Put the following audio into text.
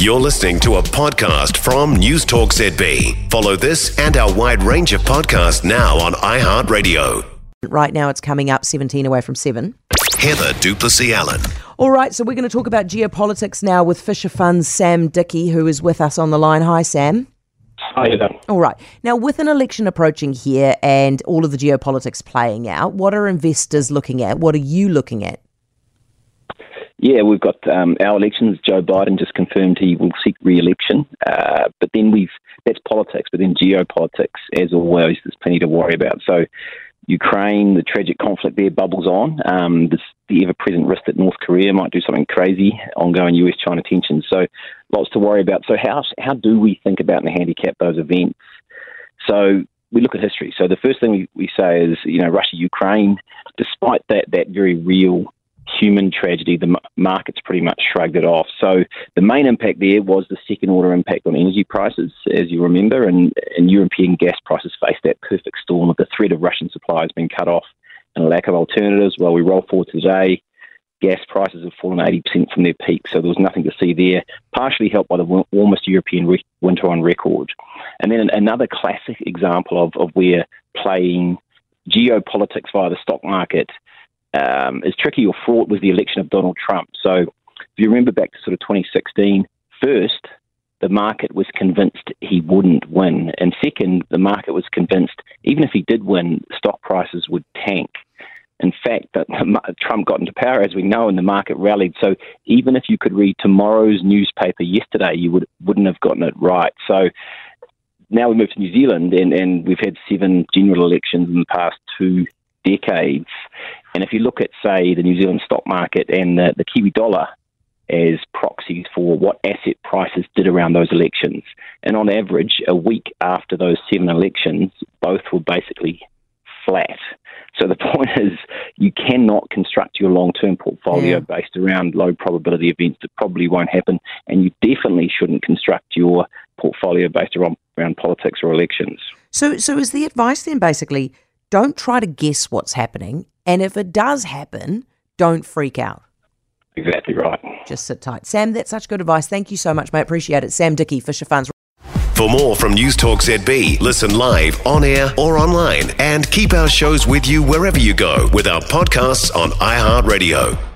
You're listening to a podcast from News Talk ZB. Follow this and our wide range of podcasts now on iHeartRadio. Right now, it's coming up 17 away from 7. Heather du Plessis-Allen. All right, so we're going to talk about geopolitics now with Fisher Fund's Sam Dickie, who is with us on the line. Hi, Sam. Hi, Heather. All right. Now, with an election approaching here and all of the geopolitics playing out, what are investors looking at? What are you looking at? Yeah, we've got um, our elections. Joe Biden just confirmed he will seek re-election, uh, but then we've that's politics. But then geopolitics, as always, there's plenty to worry about. So, Ukraine, the tragic conflict there bubbles on. Um, this, the ever-present risk that North Korea might do something crazy. Ongoing U.S.-China tensions. So, lots to worry about. So, how how do we think about and handicap those events? So, we look at history. So, the first thing we, we say is, you know, Russia, Ukraine. Despite that that very real human tragedy, the markets pretty much shrugged it off. So the main impact there was the second order impact on energy prices, as you remember, and, and European gas prices faced that perfect storm of the threat of Russian supplies being cut off and a lack of alternatives. Well, we roll forward today. Gas prices have fallen 80% from their peak, so there was nothing to see there, partially helped by the warmest European re- winter on record. And then another classic example of, of where playing geopolitics via the stock market um, as tricky or fraught was the election of Donald Trump. So if you remember back to sort of 2016, first, the market was convinced he wouldn't win. And second, the market was convinced even if he did win, stock prices would tank. In fact, that Trump got into power, as we know, and the market rallied. So even if you could read tomorrow's newspaper yesterday, you would, wouldn't have gotten it right. So now we move to New Zealand, and, and we've had seven general elections in the past two decades. And if you look at, say, the New Zealand stock market and the, the Kiwi dollar as proxies for what asset prices did around those elections, and on average, a week after those seven elections, both were basically flat. So the point is, you cannot construct your long-term portfolio yeah. based around low probability events that probably won't happen, and you definitely shouldn't construct your portfolio based around, around politics or elections. So, so is the advice then basically don't try to guess what's happening. And if it does happen, don't freak out. Exactly right. Just sit tight. Sam, that's such good advice. Thank you so much, mate. Appreciate it. Sam Dickie, Fisher Funds. For more from News Talk ZB, listen live, on air, or online, and keep our shows with you wherever you go with our podcasts on iHeartRadio.